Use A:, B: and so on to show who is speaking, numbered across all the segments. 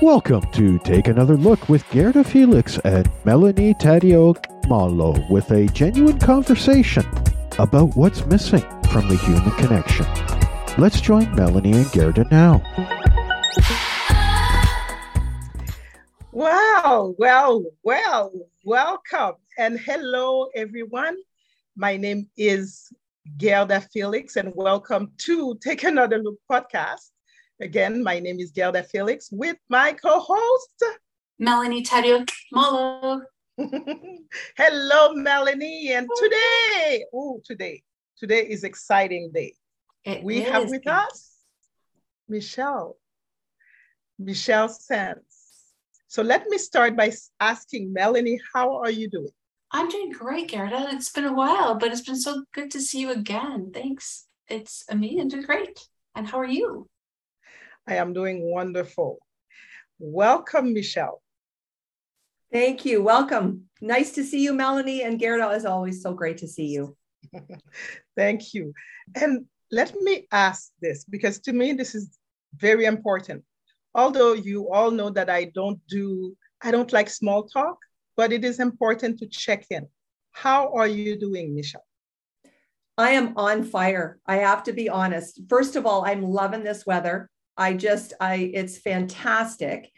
A: Welcome to Take Another Look with Gerda Felix and Melanie Taddeo Malo with a genuine conversation about what's missing from the human connection. Let's join Melanie and Gerda now.
B: Wow, well, well, welcome and hello, everyone. My name is Gerda Felix, and welcome to Take Another Look podcast. Again, my name is Gerda Felix with my co host,
C: Melanie Taddeo Malo.
B: hello, Melanie. And today, oh, today, today is exciting day. It we is. have with us Michele, Michele Sands. So let me start by asking Melanie, how are you doing?
C: I'm doing great, Gerda. It's been a while, but it's been so good to see you again. Thanks. It's me. I'm doing great. And how are you?
B: I am doing wonderful. Welcome, Michele.
D: Thank you. Welcome. Nice to see you, Melanie. And Gerda, as always, so great to see you.
B: Thank you. And let me ask this because to me, this is very important. Although you all know that I don't do, I don't like small talk, but it is important to check in. How are you doing, Michele?
D: I am on fire. I have to be honest. First of all, I'm loving this weather. I just, I, it's fantastic.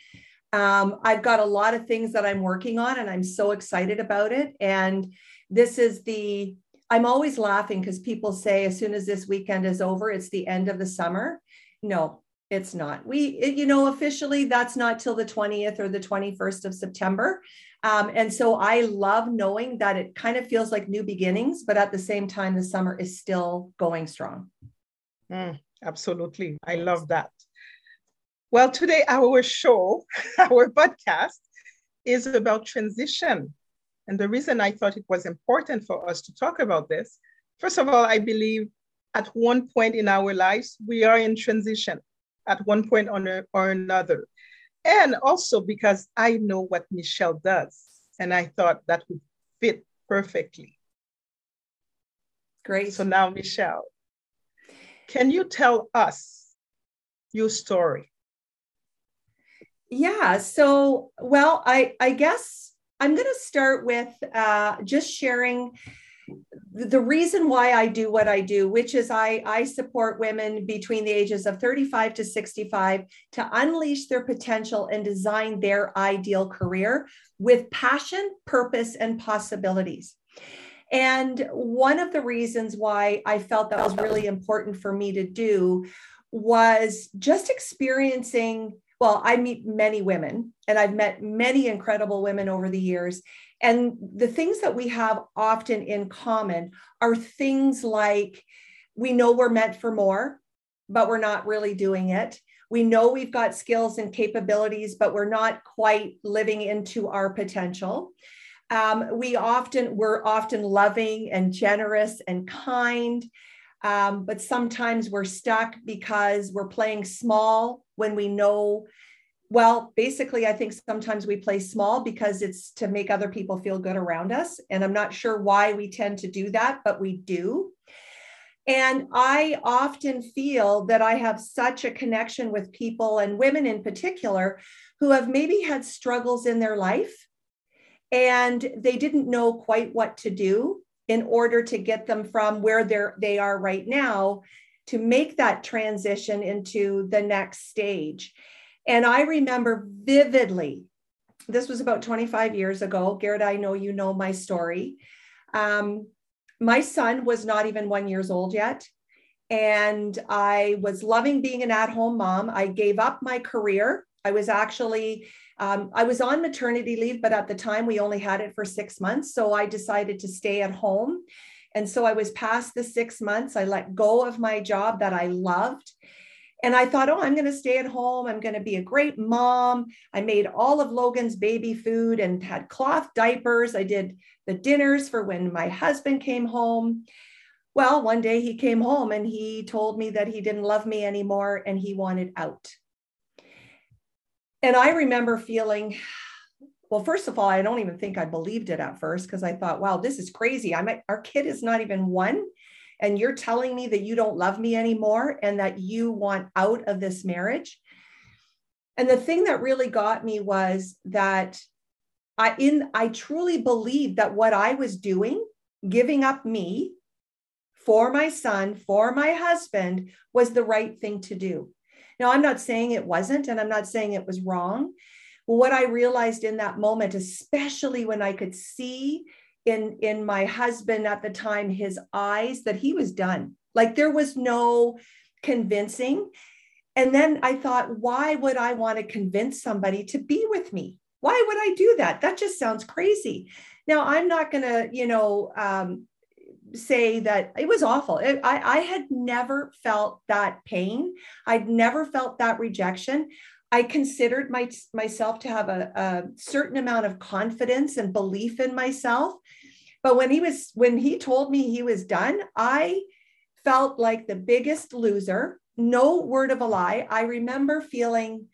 D: Um, I've got a lot of things that I'm working on and I'm so excited about it. And this is the, I'm always laughing because people say as soon as this weekend is over, it's the end of the summer. No, it's not. We, you know, officially that's not till the 20th or the 21st of September. Um, and so I love knowing that it kind of feels like new beginnings, but at the same time, the summer is still going strong.
B: Mm, absolutely. I love that. Well, today our show, our podcast is about transition. And the reason I thought it was important for us to talk about this, first of all, I believe at one point in our lives, we are in transition at one point or, or another. And also because I know what Michele does. And I thought that would fit perfectly.
D: Great.
B: So now, Michele, can you tell us your story?
D: Yeah. So, well, I, I guess I'm going to start with uh, just sharing the reason why I do what I do, which is I, I support women between the ages of 35 to 65 to unleash their potential and design their ideal career with passion, purpose, and possibilities. And one of the reasons why I felt that was really important for me to do was just experiencing. Well, I meet many women and I've met many incredible women over the years. And the things that we have often in common are things like we know we're meant for more, but we're not really doing it. We know we've got skills and capabilities, but we're not quite living into our potential. Um, we often we're often loving and generous and kind, um, but sometimes we're stuck because we're playing small when we know well, basically, I think sometimes we play small because it's to make other people feel good around us. And I'm not sure why we tend to do that, but we do. And I often feel that I have such a connection with people and women in particular who have maybe had struggles in their life and they didn't know quite what to do in order to get them from where they're they are right now to make that transition into the next stage and I remember vividly, this was about 25 years ago. Gerda, I know you know my story. Um, my son was not even one years old yet. And I was loving being an at home mom. I gave up my career. I was actually, um, I was on maternity leave, but at the time we only had it for six months. So I decided to stay at home. And so I was past the six months. I let go of my job that I loved and I thought, oh, I'm going to stay at home. I'm going to be a great mom. I made all of Logan's baby food and had cloth diapers. I did the dinners for when my husband came home. Well, one day he came home and he told me that he didn't love me anymore and he wanted out. And I remember feeling, well, first of all, I don't even think I believed it at first because I thought, wow, this is crazy. I'm our kid is not even one and you're telling me that you don't love me anymore and that you want out of this marriage. And the thing that really got me was that I in I truly believed that what I was doing, giving up me for my son, for my husband, was the right thing to do. Now, I'm not saying it wasn't, and I'm not saying it was wrong. What I realized in that moment, especially when I could see in, in my husband at the time, his eyes, that he was done. Like there was no convincing. And then I thought, why would I want to convince somebody to be with me? Why would I do that? That just sounds crazy. Now, I'm not going to, you know, um, say that it was awful. It, I, I had never felt that pain. I'd never felt that rejection. I considered my, myself to have a, a certain amount of confidence and belief in myself. But when he was, when he told me he was done, I felt like the biggest loser. No word of a lie. I remember feeling,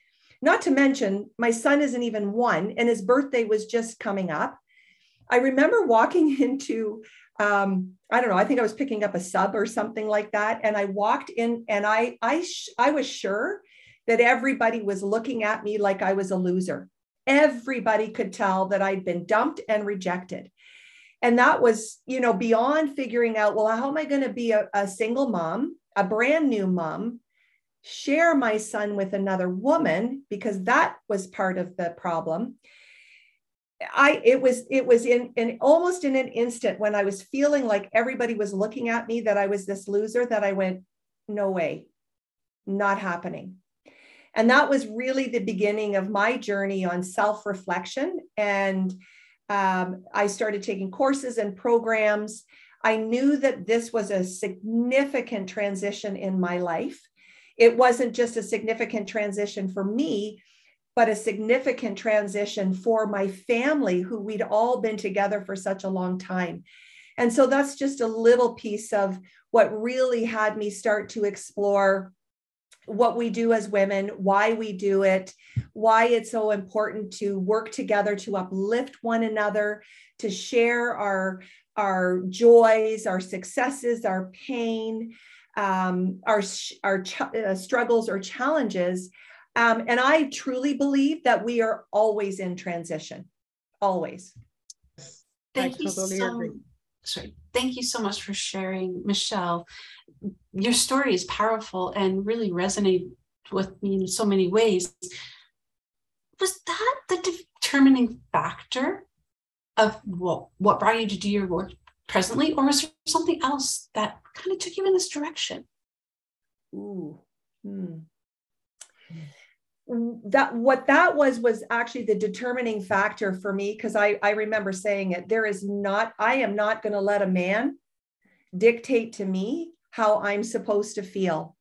D: not to mention, my son isn't even one, and his birthday was just coming up. I remember walking into um, I don't know, I think I was picking up a sub or something like that. And I walked in and I, I, sh- I was sure that everybody was looking at me like I was a loser. Everybody could tell that I'd been dumped and rejected. And that was, you know, beyond figuring out, well, how am I going to be a, a single mom, a brand new mom, share my son with another woman, because that was part of the problem I it was it was in, in almost in an instant when I was feeling like everybody was looking at me that I was this loser that I went no way. Not happening. And that was really the beginning of my journey on self-reflection. And um, I started taking courses and programs. I knew that this was a significant transition in my life. It wasn't just a significant transition for me but a significant transition for my family who we'd all been together for such a long time. And so that's just a little piece of what really had me start to explore what we do as women, why we do it, why it's so important to work together to uplift one another, to share our, our joys, our successes, our pain, um, our, our ch- uh, struggles or challenges, um, and I truly believe that we are always in transition, always.
C: Thank I you totally so, agree. Sorry. Thank you so much for sharing, Michele. Your story is powerful and really resonated with me in so many ways. Was that the determining factor of what, what brought you to do your work presently, or was there something else that kind of took you in this direction?
D: Ooh. Hmm that what that was was actually the determining factor for me because I, I remember saying it there is not i am not going to let a man dictate to me how i'm supposed to feel.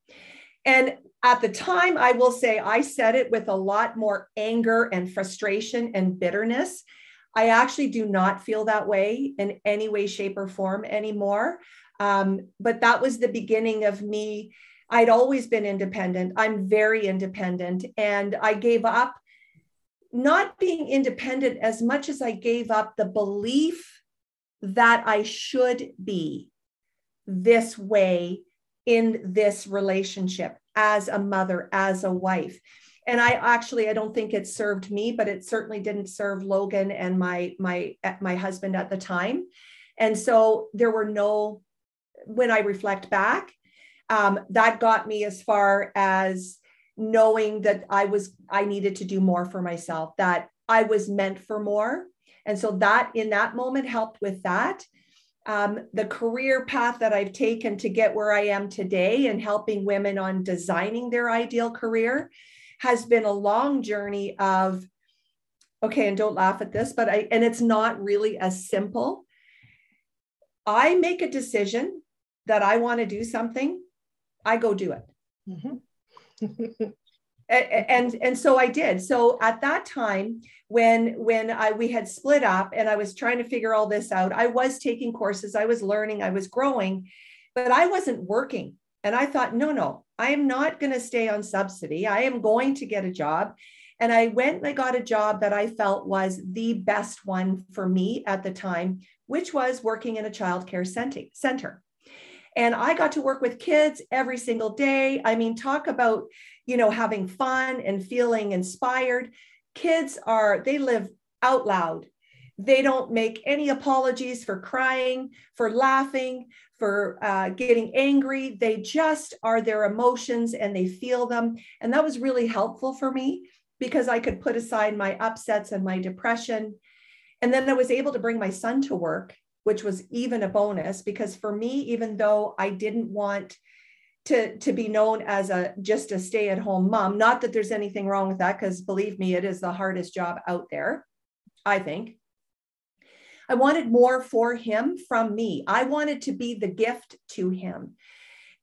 D: And at the time i will say i said it with a lot more anger and frustration and bitterness. I actually do not feel that way in any way shape or form anymore. Um, but that was the beginning of me I'd always been independent. I'm very independent. And I gave up not being independent as much as I gave up the belief that I should be this way in this relationship as a mother, as a wife. And I actually I don't think it served me, but it certainly didn't serve Logan and my my my husband at the time. And so there were no when I reflect back, um, that got me as far as knowing that I was I needed to do more for myself, that I was meant for more. And so that in that moment helped with that. Um, the career path that I've taken to get where I am today and helping women on designing their ideal career has been a long journey of, okay, and don't laugh at this, but I, and it's not really as simple. I make a decision that I want to do something I go do it. Mm-hmm. and and so I did. So at that time, when when I we had split up and I was trying to figure all this out, I was taking courses, I was learning, I was growing, but I wasn't working. And I thought, no, no, I am not going to stay on subsidy. I am going to get a job. And I went and I got a job that I felt was the best one for me at the time, which was working in a childcare center. And I got to work with kids every single day. I mean, talk about, you know, having fun and feeling inspired. Kids are, they live out loud. They don't make any apologies for crying, for laughing, for uh, getting angry. They just are their emotions and they feel them. And that was really helpful for me because I could put aside my upsets and my depression. And then I was able to bring my son to work, which was even a bonus because for me, even though I didn't want to, to be known as a just a stay-at-home mom, not that there's anything wrong with that, because believe me, it is the hardest job out there, I think. I wanted more for him from me. I wanted to be the gift to him.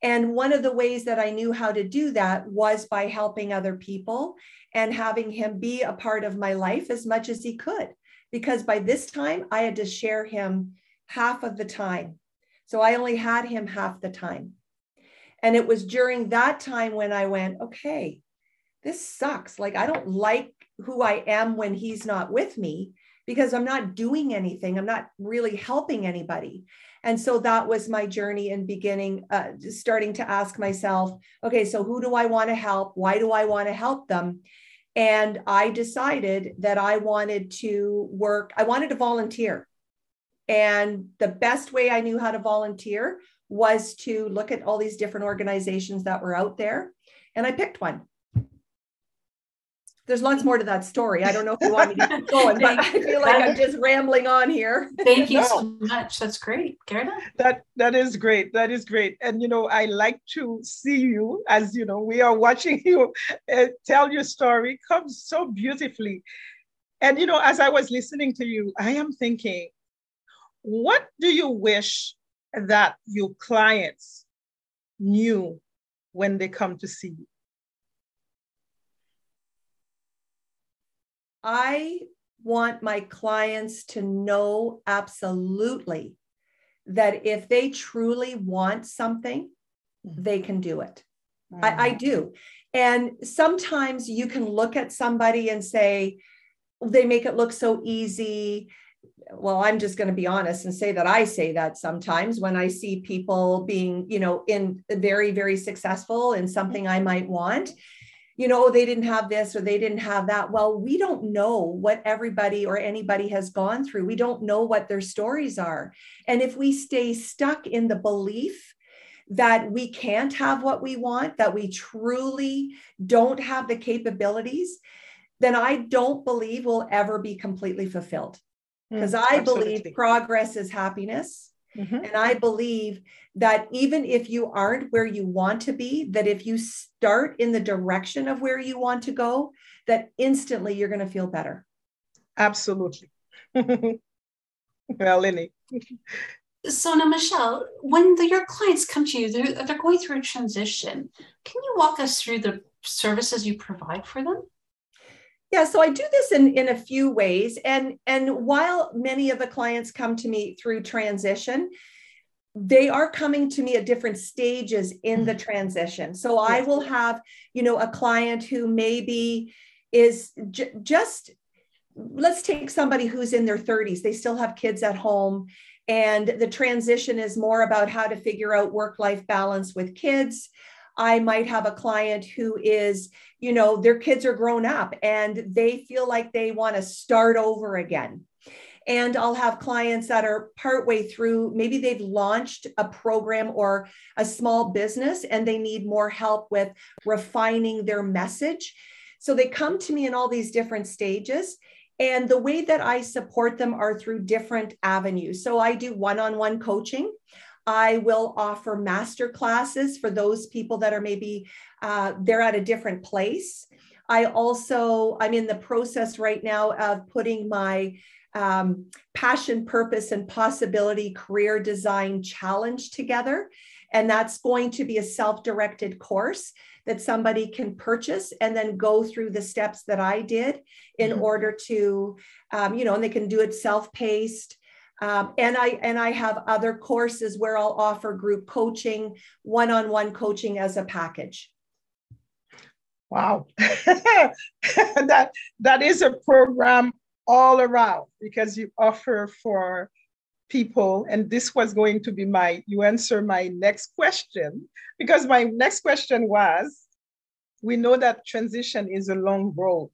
D: And one of the ways that I knew how to do that was by helping other people and having him be a part of my life as much as he could. Because by this time, I had to share him half of the time. So I only had him half the time. And it was during that time when I went, okay, this sucks. Like, I don't like who I am when he's not with me because I'm not doing anything. I'm not really helping anybody. And so that was my journey in beginning, uh, starting to ask myself, okay, so who do I want to help? Why do I want to help them? And I decided that I wanted to work, I wanted to volunteer. And the best way I knew how to volunteer was to look at all these different organizations that were out there. And I picked one there's lots more to that story. I don't know if you want me to keep going, but I feel like I'm just rambling on here.
C: Thank you no. so much. That's great, Gerda.
B: That that is great. That is great. And you know, I like to see you as you know we are watching you uh, tell your story come so beautifully. And you know, as I was listening to you, I am thinking, what do you wish that your clients knew when they come to see you?
D: I want my clients to know absolutely that if they truly want something, mm-hmm. they can do it. Mm-hmm. I, I do. And sometimes you can look at somebody and say, they make it look so easy. Well, I'm just going to be honest and say that I say that sometimes when I see people being, you know, in very, very successful in something I might want you know, oh, they didn't have this or they didn't have that. Well, we don't know what everybody or anybody has gone through. We don't know what their stories are. And if we stay stuck in the belief that we can't have what we want, that we truly don't have the capabilities, then I don't believe we'll ever be completely fulfilled. Because mm, I believe progress is happiness. Mm-hmm. And I believe that even if you aren't where you want to be, that if you start in the direction of where you want to go, that instantly you're going to feel better.
B: Absolutely. well, Lenny.
C: So now, Michele, when the, your clients come to you, they're, they're going through a transition. Can you walk us through the services you provide for them?
D: Yeah, so I do this in, in a few ways. And, and while many of the clients come to me through transition, they are coming to me at different stages in the mm-hmm. transition. So I will have, you know, a client who maybe is j- just let's take somebody who's in their 30s. They still have kids at home and the transition is more about how to figure out work life balance with kids. I might have a client who is, you know, their kids are grown up and they feel like they want to start over again. And I'll have clients that are partway through, maybe they've launched a program or a small business and they need more help with refining their message. So they come to me in all these different stages. And the way that I support them are through different avenues. So I do one on one coaching. I will offer master classes for those people that are maybe uh, they're at a different place. I also I'm in the process right now of putting my um, passion, purpose, and possibility career design challenge together. And that's going to be a self directed course that somebody can purchase and then go through the steps that I did in mm-hmm. order to, um, you know, and they can do it self paced. Um, and I and I have other courses where I'll offer group coaching, one-on-one coaching as a package.
B: Wow, that that is a program all around because you offer for people and this was going to be my you answer my next question because my next question was we know that transition is a long road.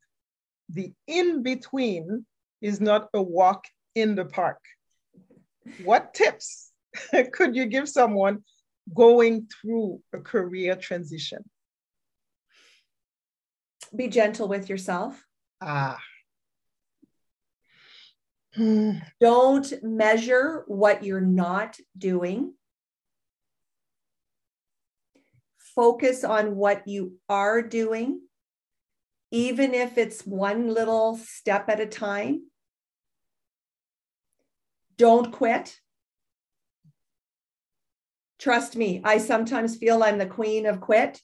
B: The in between is not a walk in the park. What tips could you give someone going through a career transition?
D: Be gentle with yourself.
B: Ah.
D: Don't measure what you're not doing. Focus on what you are doing, even if it's one little step at a time. Don't quit. Trust me, I sometimes feel I'm the queen of quit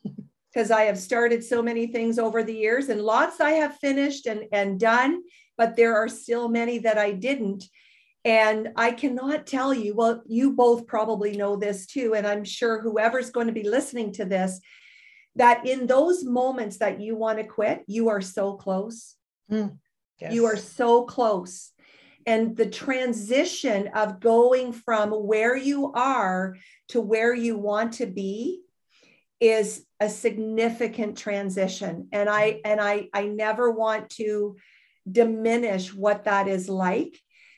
D: because I have started so many things over the years and lots I have finished and, and done, but there are still many that I didn't. And I cannot tell you, well, you both probably know this too. And I'm sure whoever's going to be listening to this, that in those moments that you want to quit, you are so close. Mm, yes. You are so close and the transition of going from where you are to where you want to be is a significant transition. And i and i i never want to diminish what that is like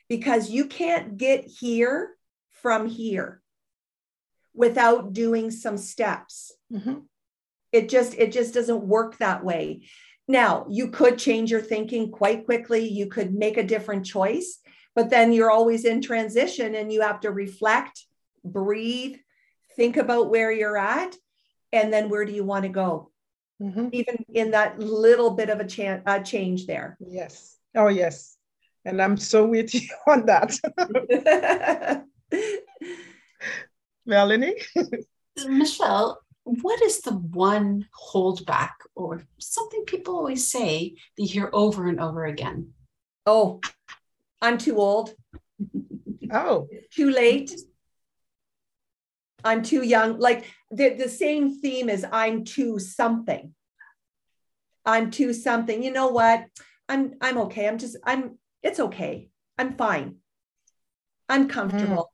D: because you can't get here from here without doing some steps. Mm-hmm. it just it just doesn't work that way now, you could change your thinking quite quickly. You could make a different choice, but then you're always in transition and you have to reflect, breathe, think about where you're at, and then where do you want to go? Mm-hmm. Even in that little bit of a, cha- a change there.
B: Yes. Oh, yes. And I'm so with you on that. Melanie?
C: Michele, what is the one holdback or something people always say that you hear over and over again?
D: Oh, I'm too old.
B: Oh,
D: too late. I'm too young. Like the, the same theme is I'm too something. I'm too something. You know what? I'm I'm okay. I'm just I'm it's okay. I'm fine. I'm comfortable.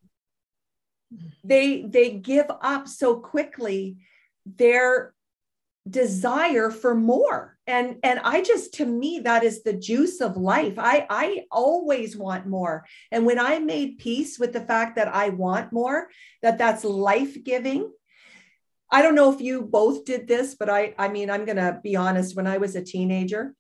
D: Mm. They they give up so quickly their desire for more. And and i just to me that is the juice of life. I i always want more. And when i made peace with the fact that i want more that that's life giving i don't know if you both did this but i i mean i'm going to be honest. When i was a teenager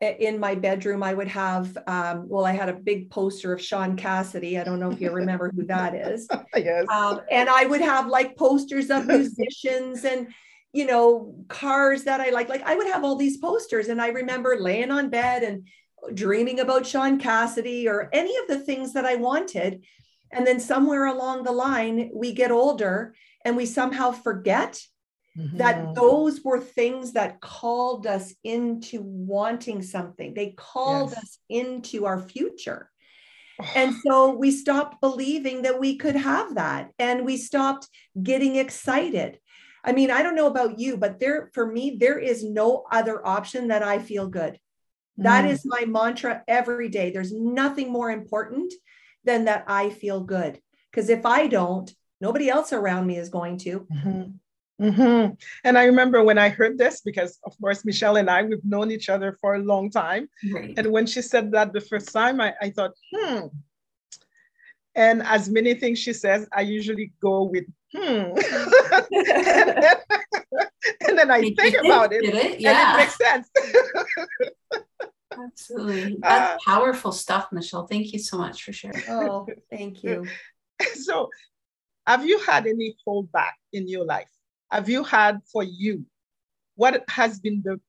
D: in my bedroom i would have um, well i had a big poster of Shaun Cassidy i don't know if you remember who that is
B: yes
D: um, and i would have like posters of musicians and you know, cars that I like. Like I would have all these posters, and I remember laying on bed and dreaming about Shaun Cassidy or any of the things that I wanted. And then somewhere along the line, we get older and we somehow forget mm-hmm. that those were things that called us into wanting something. They called yes. us into our future. And so we stopped believing that we could have that. And we stopped getting excited. I mean, I don't know about you, but there, for me, there is no other option that I feel good. That mm. is my mantra every day. There's nothing more important than that I feel good. Because if I don't, nobody else around me is going to.
B: Mm-hmm. Mm-hmm. And I remember when I heard this, because of course, Michele and I, we've known each other for a long time. Right. And when she said that the first time, I, I thought, hmm. And as many things she says, I usually go with hmm. and, then, and, then, I think, think about it, it? Yeah. and it makes sense.
C: Absolutely. That's uh, powerful stuff, Michele. Thank you so much for sharing.
D: Oh, thank you.
B: So, have you had any holdback in your life? Have you had for you? What has been the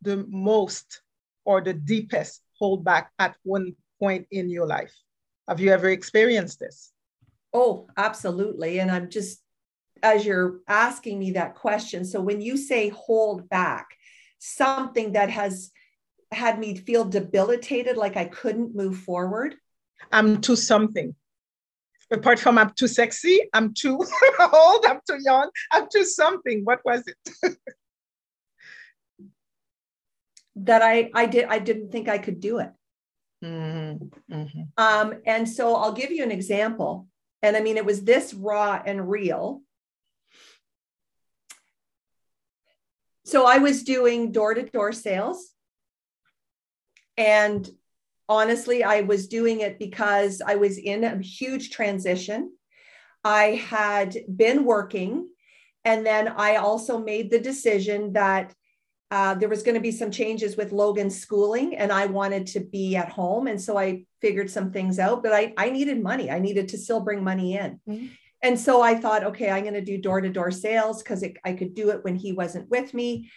B: the most or the deepest holdback at one point in your life? Have you ever experienced this?
D: Oh, absolutely. And I'm just, as you're asking me that question, so when you say hold back, something that has had me feel debilitated, like I couldn't move forward?
B: I'm too something. Apart from I'm too sexy, I'm too old, I'm too young, I'm too something. What was it?
D: that I I did I didn't think I could do it. Mm-hmm. Mm-hmm. Um, and so I'll give you an example. And I mean, it was this raw and real. so I was doing door to door sales. And honestly, I was doing it because I was in a huge transition. I had been working, and then I also made the decision that uh, there was going to be some changes with Logan's schooling, and I wanted to be at home. And so I figured some things out, but I, I needed money. I needed to still bring money in. Mm-hmm. And so I thought, okay, I'm going to do door to door sales because I could do it when he wasn't with me.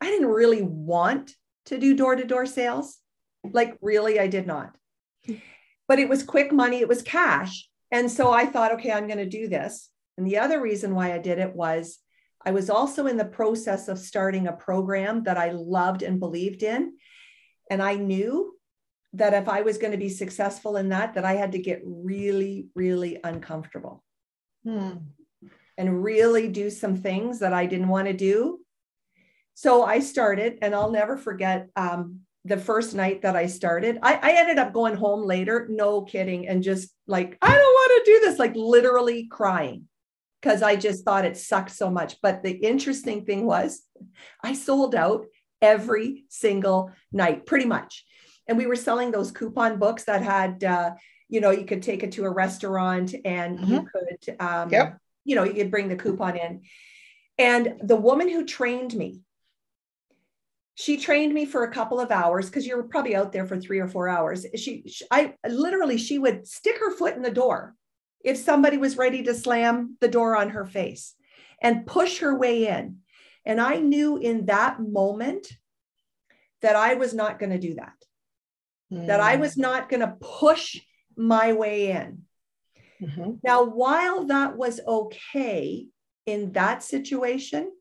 D: I didn't really want to do door to door sales. Like, really, I did not. But it was quick money, it was cash. And so I thought, okay, I'm going to do this. And the other reason why I did it was I was also in the process of starting a program that I loved and believed in. And I knew that if I was going to be successful in that, that I had to get really, really uncomfortable hmm. and really do some things that I didn't want to do. So I started, and I'll never forget um, the first night that I started. I, I ended up going home later, no kidding, and just like, I don't want to do this, like literally crying because I just thought it sucked so much. But the interesting thing was, I sold out every single night, pretty much. And we were selling those coupon books that had, uh, you know, you could take it to a restaurant and mm-hmm. you could, um, yep. you know, you could bring the coupon in. And the woman who trained me, she trained me for a couple of hours because you're probably out there for three or four hours. She, she, I literally, she would stick her foot in the door if somebody was ready to slam the door on her face and push her way in. And I knew in that moment that I was not going to do that, mm. that I was not going to push my way in. Mm-hmm. Now, while that was okay in that situation,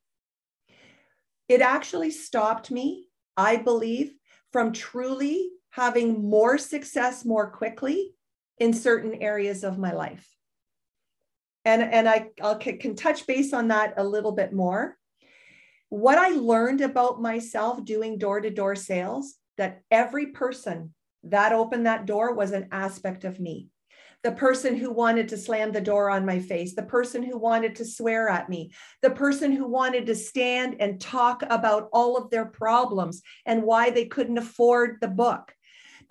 D: it actually stopped me, I believe, from truly having more success more quickly in certain areas of my life. And, and I I'll, can touch base on that a little bit more. What I learned about myself doing door to door sales, that every person that opened that door was an aspect of me. The person who wanted to slam the door on my face, the person who wanted to swear at me, the person who wanted to stand and talk about all of their problems and why they couldn't afford the book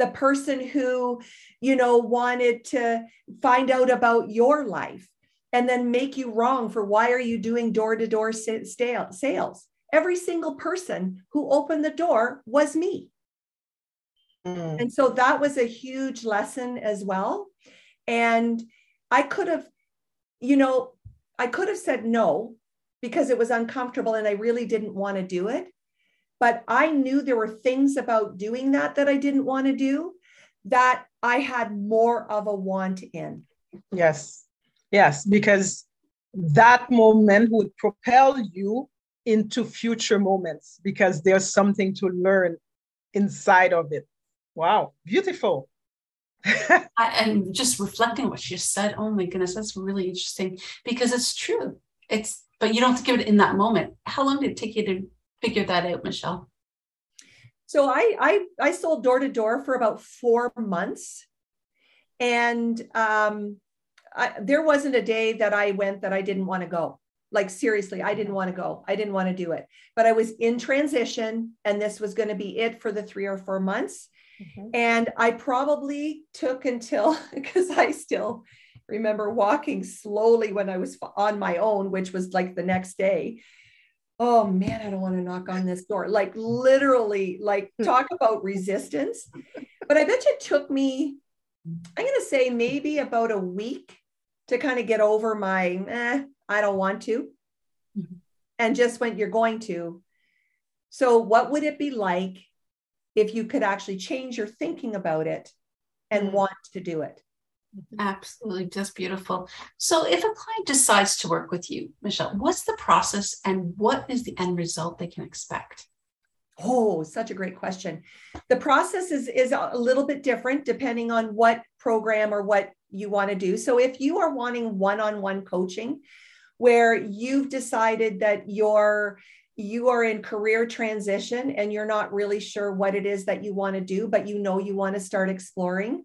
D: the person who, you know, wanted to find out about your life and then make you wrong for why are you doing door to door sales? Every single person who opened the door was me. Mm. And so that was a huge lesson as well. And I could have, you know, I could have said no because it was uncomfortable and I really didn't want to do it but I knew there were things about doing that that I didn't want to do that I had more of a want in.
B: Yes. Yes, because that moment would propel you into future moments because there's something to learn inside of it. Wow, beautiful.
C: I, and just reflecting what you said, oh my goodness, that's really interesting because it's true. It's but you don't have to give it in that moment. How long did it take you to figure that out, Michele?
D: So I I, I sold door to door for about four months, and um, I, there wasn't a day that I went that I didn't want to go. Like seriously, I didn't want to go. I didn't want to do it. But I was in transition, and this was going to be it for the three or four months. Mm-hmm. And I probably took until because I still remember walking slowly when I was on my own, which was like the next day oh man, I don't want to knock on this door. Like literally, like hmm. talk about resistance. But I bet you it took me, I'm going to say maybe about a week to kind of get over my, eh, I don't want to. Mm-hmm. And just when you're going to. So, what would it be like if you could actually change your thinking about it and mm-hmm. want to do it?
C: Absolutely, just beautiful. So, if a client decides to work with you, Michele, what's the process and what is the end result they can expect?
D: Oh, such a great question. The process is, is a little bit different depending on what program or what you want to do. So, if you are wanting one on one coaching, where you've decided that you're you are in career transition and you're not really sure what it is that you want to do, but you know you want to start exploring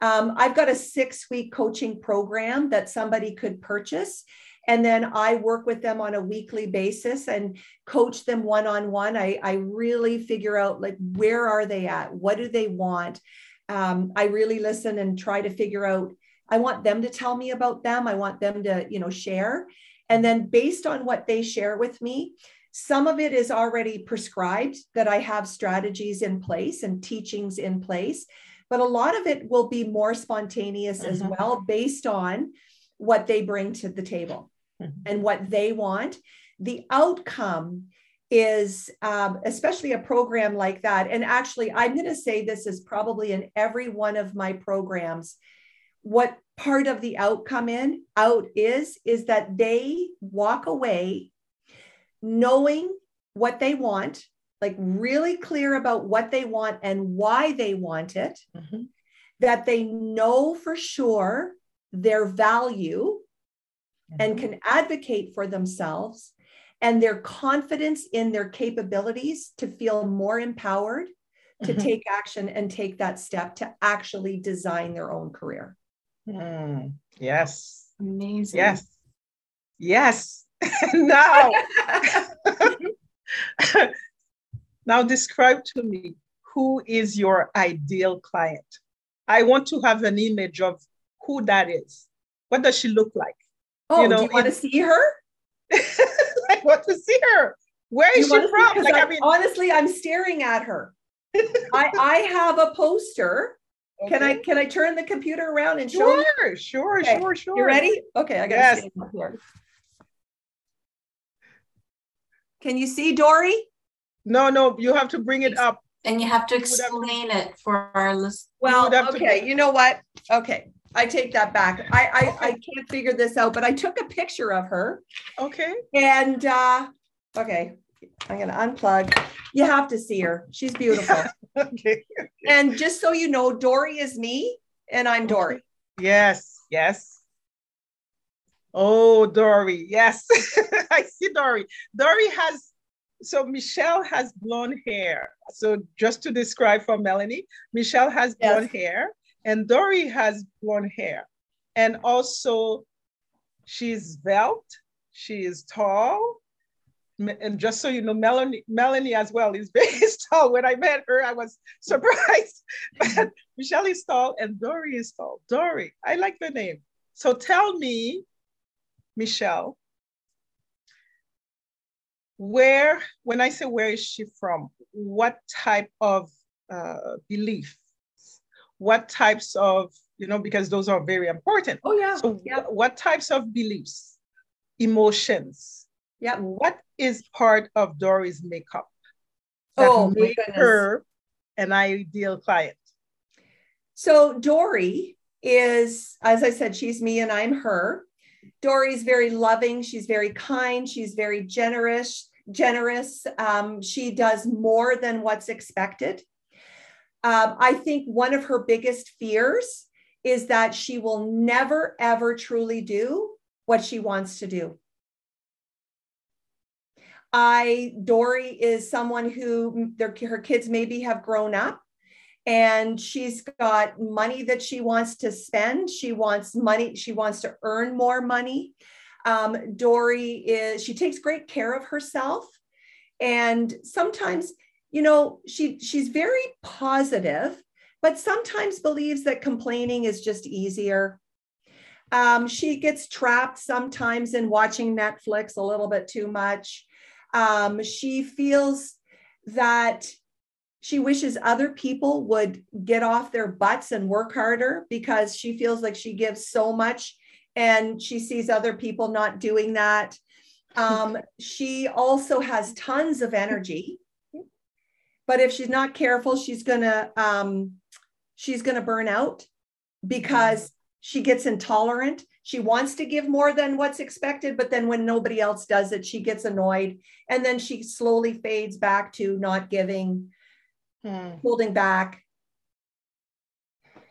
D: um, I've got a six week coaching program that somebody could purchase. and then I work with them on a weekly basis and coach them one on one. I, really figure out like where are they at? What do they want? Um, I really listen and try to figure out. I want them to tell me about them. I want them to, you know, share. And then based on what they share with me, some of it is already prescribed that I have strategies in place and teachings in place, but a lot of it will be more spontaneous mm-hmm. as well based on what they bring to the table mm-hmm. and what they want. The outcome is, um, especially a program like that. And actually, I'm going to say this is probably in every one of my programs. What part of the outcome in out is is that they walk away knowing what they want like really clear about what they want and why they want it mm-hmm. that they know for sure their value mm-hmm. and can advocate for themselves and their confidence in their capabilities to feel more empowered to mm-hmm. take action and take that step to actually design their own career.
B: Mm, yes.
C: Amazing.
B: Yes. Yes. now, now describe to me who is your ideal client. I want to have an image of who that is. What does she look like?
D: Oh, you know, do you want to see her?
B: I want to see her. Where is she from?
D: Like, I, I mean, honestly, I'm staring at her. I, I have a poster. Okay. Can I can I turn the computer around and
B: show
D: sure,
B: you? Sure, okay. sure, sure.
D: You ready? Okay, I got to yes. here. Can you see Dory?
B: No, no, you have to bring it up.
C: And you have to explain it for our listeners.
D: Well, okay, you know what? Okay, I take that back. I, I. I can't figure this out, but I took a picture of her.
B: Okay.
D: And uh, okay, I'm gonna unplug. You have to see her. She's beautiful. okay. And just so you know, Dory is me, and I'm Dory.
B: Yes. Yes. Oh, Dory. Yes, I see Dory. Dory has so Michele has blonde hair. So just to describe for Melanie, Michele has blonde yes. hair and Dory has blonde hair. And also, she's svelte, she is tall. And just so you know, Melanie, Melanie as well is very tall. When I met her, I was surprised. but mm-hmm. Michele is tall and Dory is tall. Dory, I like the name. So tell me, Michele, where, when I say where is she from, what type of uh, belief what types of, you know, because those are very important.
D: Oh, yeah.
B: So, yeah. what types of beliefs, emotions,
D: yeah.
B: what is part of Dory's makeup that oh, make her an ideal client?
D: So, Dory is, as I said, she's me and I'm her. Dory's very loving. She's very kind. She's very generous. Generous. Um, she does more than what's expected. Um, I think one of her biggest fears is that she will never, ever truly do what she wants to do. I, Dory is someone who their, her kids maybe have grown up and she's got money that she wants to spend. She wants money, she wants to earn more money. Um, Dory is, she takes great care of herself. And sometimes you know, she she's very positive, but sometimes believes that complaining is just easier. Um, she gets trapped sometimes in watching Netflix a little bit too much. Um, she feels that she wishes other people would get off their butts and work harder because she feels like she gives so much and she sees other people not doing that. Um, she also has tons of energy. But if she's not careful she's gonna um, she's gonna burn out because she gets intolerant. She wants to give more than what's expected but then when nobody else does it she gets annoyed. And then she slowly fades back to not giving hmm. holding back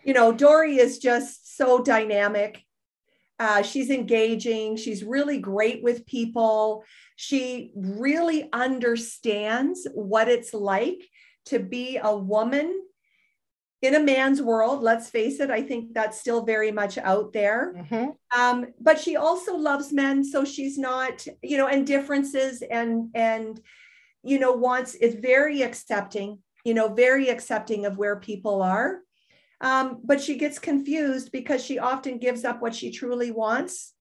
D: you know dory is just so dynamic uh, she's engaging she's really great with people she really understands what it's like to be a woman in a man's world, let's face it, I think that's still very much out there. Mm-hmm. Um, but she also loves men, so she's not, you know, and differences and and you know wants is very accepting, you know, very accepting of where people are. Um, but she gets confused because she often gives up what she truly wants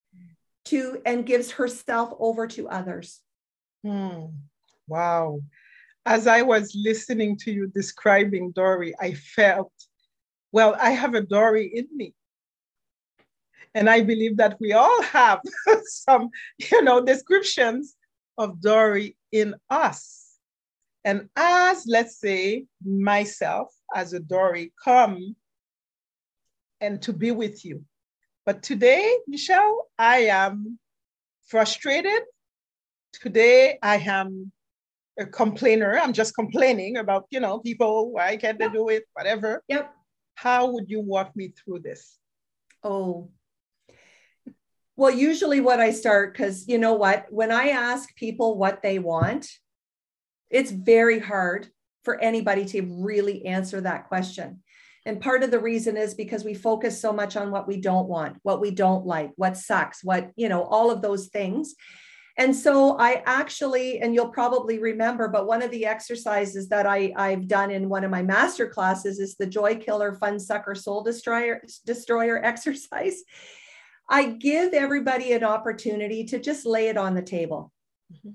D: to and gives herself over to others.
B: Hmm. Wow as I was listening to you describing Dory, I felt, well, I have a Dory in me. And I believe that we all have some, you know, descriptions of Dory in us. And as, let's say, myself as a Dory come and to be with you. But today, Michele, I am frustrated. Today, I am a complainer. I'm just complaining about, you know, people, why can't they do it, whatever.
D: Yep.
B: How would you walk me through this?
D: Oh, well, usually what I start, because you know what, when I ask people what they want, it's very hard for anybody to really answer that question. And part of the reason is because we focus so much on what we don't want, what we don't like, what sucks, what, you know, all of those things. And so I actually, and you'll probably remember, but one of the exercises that I, I've done in one of my master classes is the joy killer, fun sucker, soul destroyer, destroyer exercise. I give everybody an opportunity to just lay it on the table. Mm-hmm.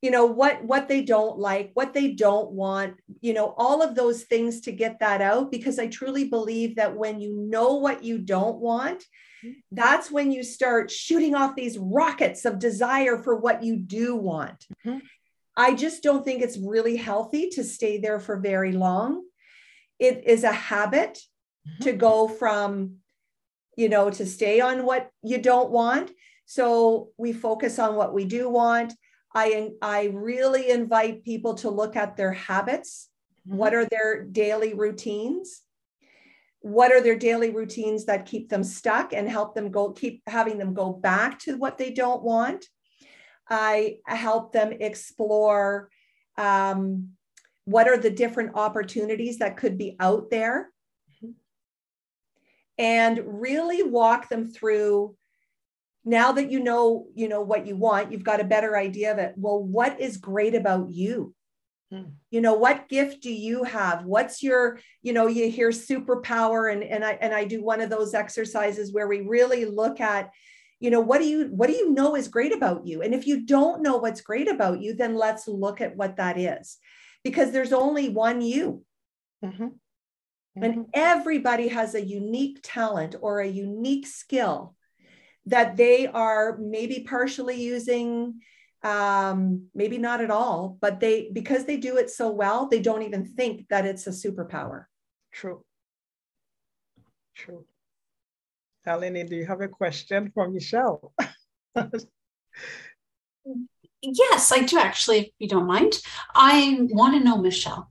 D: You know, what what they don't like, what they don't want, you know, all of those things to get that out because I truly believe that when you know what you don't want, that's when you start shooting off these rockets of desire for what you do want. Mm-hmm. I just don't think it's really healthy to stay there for very long. It is a habit mm-hmm. to go from, you know, to stay on what you don't want. So we focus on what we do want. I, I really invite people to look at their habits. Mm-hmm. What are their daily routines? what are their daily routines that keep them stuck and help them go keep having them go back to what they don't want i help them explore um, what are the different opportunities that could be out there and really walk them through now that you know you know what you want you've got a better idea of it well what is great about you Hmm. You know, what gift do you have? What's your, you know, you hear superpower and and I and I do one of those exercises where we really look at, you know, what do you what do you know is great about you? And if you don't know what's great about you, then let's look at what that is. Because there's only one you. Mm-hmm. Mm-hmm. And everybody has a unique talent or a unique skill that they are maybe partially using um maybe not at all but they because they do it so well they don't even think that it's a superpower
B: true true Eleni, do you have a question for Michele?
C: yes, I do actually, if you don't mind. I want to know, Michele,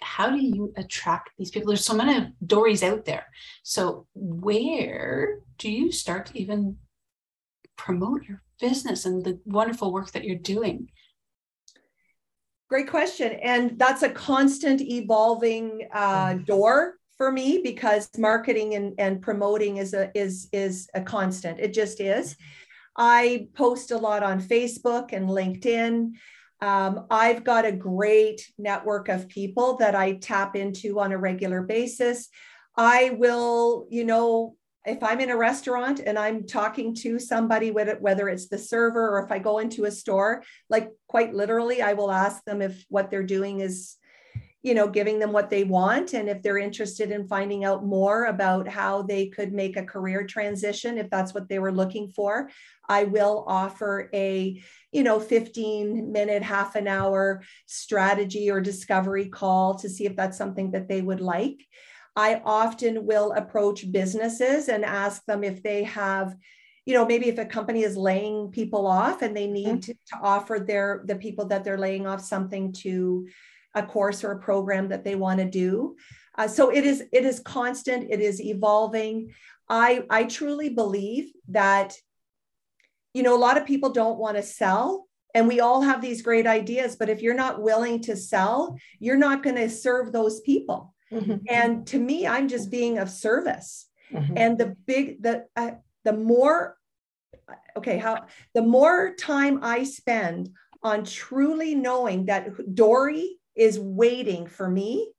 C: how do you attract these people? There's so many Dories out there. So where do you start to even promote your business and the wonderful work that you're doing?
D: Great question. And that's a constant evolving uh, mm-hmm. door for me because marketing and, and promoting is a is is a constant. It just is. I post a lot on Facebook and LinkedIn. Um, I've got a great network of people that I tap into on a regular basis. I will, you know, if I'm in a restaurant and I'm talking to somebody, whether it's the server or if I go into a store, like quite literally, I will ask them if what they're doing is, you know, giving them what they want. And if they're interested in finding out more about how they could make a career transition, if that's what they were looking for, I will offer a, you know, 15 minute, half an hour strategy or discovery call to see if that's something that they would like. I often will approach businesses and ask them if they have you know maybe if a company is laying people off and they need mm-hmm. to, to, offer their the people that they're laying off something to a course or a program that they want to do. Uh, so it is it is constant it is evolving. I i truly believe that you know a lot of people don't want to sell and we all have these great ideas but if you're not willing to sell you're not going to serve those people Mm-hmm. And to me, I'm just being of service. Mm-hmm. And the big, the, uh, the more, okay, how, the more time I spend on truly knowing that Dory is waiting for me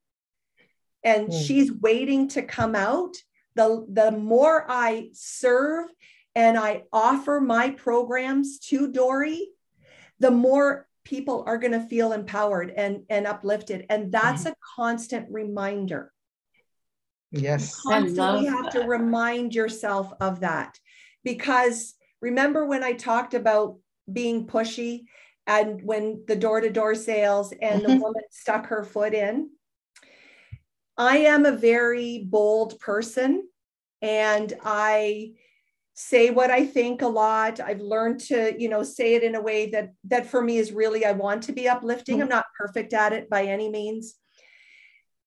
D: and mm. she's waiting to come out, the, the more I serve and I offer my programs to Dory, the more people are going to feel empowered and, and uplifted. And that's mm a constant reminder.
B: Yes.
D: You constantly have that. to remind yourself of that. Because remember when I talked about being pushy and when the door to door sales and mm-hmm. the woman stuck her foot in? I am a very bold person and I say what I think a lot. I've learned to, you know, say it in a way that that for me is really I want to be uplifting. I'm not perfect at it by any means.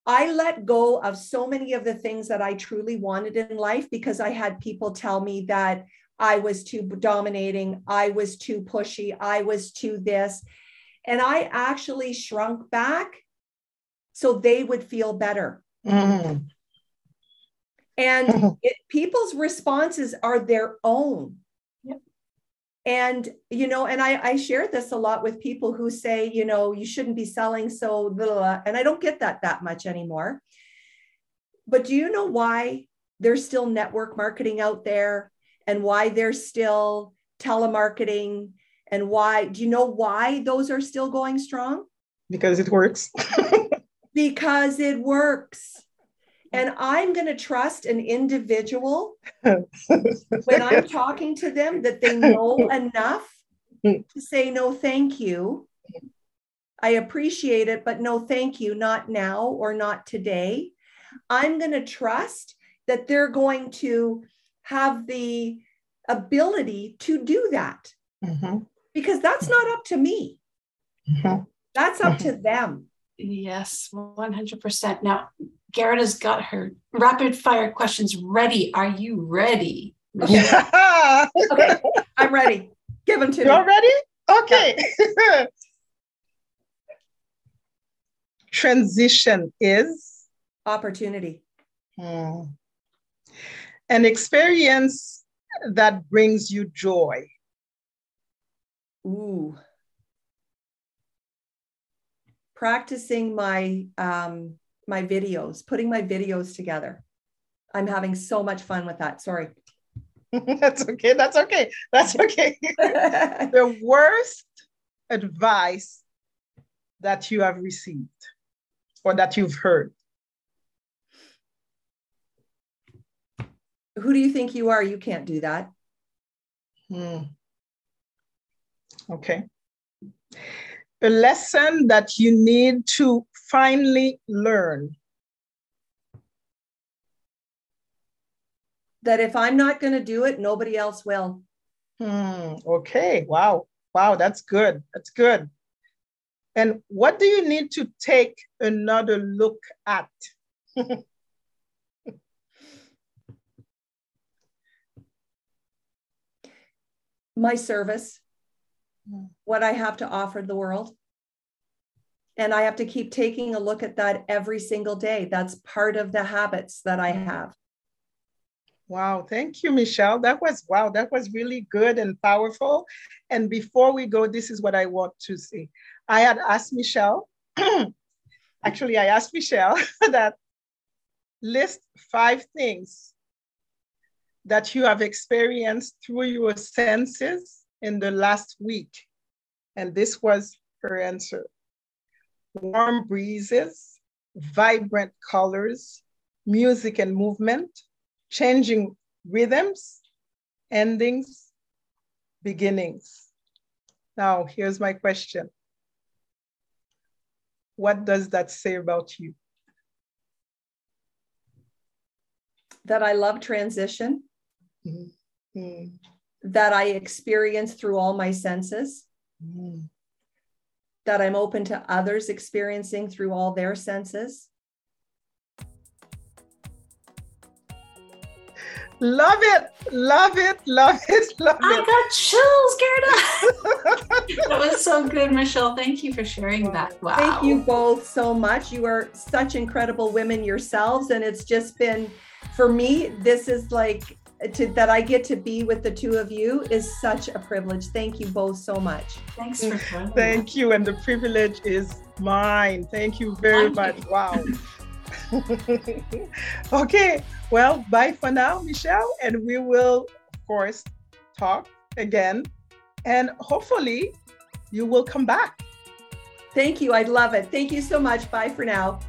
D: I let go of so many of the things that I truly wanted in life because I had people tell me that I was too dominating, I was too pushy, I was too this. And I actually shrunk back so they would feel better. Mm. And it, people's responses are their own. Yep. And, you know, and I, I share this a lot with people who say, you know, you shouldn't be selling so little. And I don't get that that much anymore. But do you know why there's still network marketing out there and why there's still telemarketing and why do you know why those are still going strong?
B: Because it works.
D: because it works. And I'm going to trust an individual when I'm talking to them that they know enough to say, no, thank you. I appreciate it, but no, thank you, not now or not today. I'm going to trust that they're going to have the ability to do that mm-hmm. because that's not up to me. Mm-hmm. That's up to them.
C: Yes, 100%. Now, Gerda has got her rapid fire questions ready. Are you ready?
D: Yeah. okay, I'm ready. Give them to
B: You're me. You're ready? Okay. Yeah. Transition is
D: opportunity.
B: Hmm. An experience that brings you joy.
D: Ooh practicing my um, my videos, putting my videos together. I'm having so much fun with that. Sorry.
B: that's okay. That's okay. That's okay. the worst advice that you have received or that you've heard.
D: Who do you think you are? You can't do that.
B: Hmm. Okay a lesson that you need to finally learn?
D: That if I'm not going to do it, nobody else will.
B: Hmm, okay. Wow. Wow. That's good. That's good. And what do you need to take another look at?
D: My service what I have to offer the world. And I have to keep taking a look at that every single day. That's part of the habits that I have.
B: Wow, thank you, Michele. That was wow, that was really good and powerful. And before we go, this is what I want to say. I had asked Michele, actually, I asked Michele that list five things that you have experienced through your senses in the last week. And this was her answer. Warm breezes, vibrant colors, music and movement, changing rhythms, endings, beginnings. Now, here's my question. What does that say about you?
D: That I love transition. Mm that I experience through all my senses, mm. that I'm open to others experiencing through all their senses.
B: Love it, love it, love it, love
C: I it. I got chills, Gerda. that was so good, Michele. Thank you for sharing that. Wow.
D: Thank you both so much. You are such incredible women yourselves. And it's just been, for me, this is like to, that I get to be with the two of you is such a privilege. Thank you both so much.
C: Thanks for coming.
B: Thank you. And the privilege is mine. Thank you very Thank much. You. Wow. okay, well, bye for now, Michele, and we will, of course, talk again. And hopefully, you will come back.
D: Thank you. I'd love it. Thank you so much. Bye for now.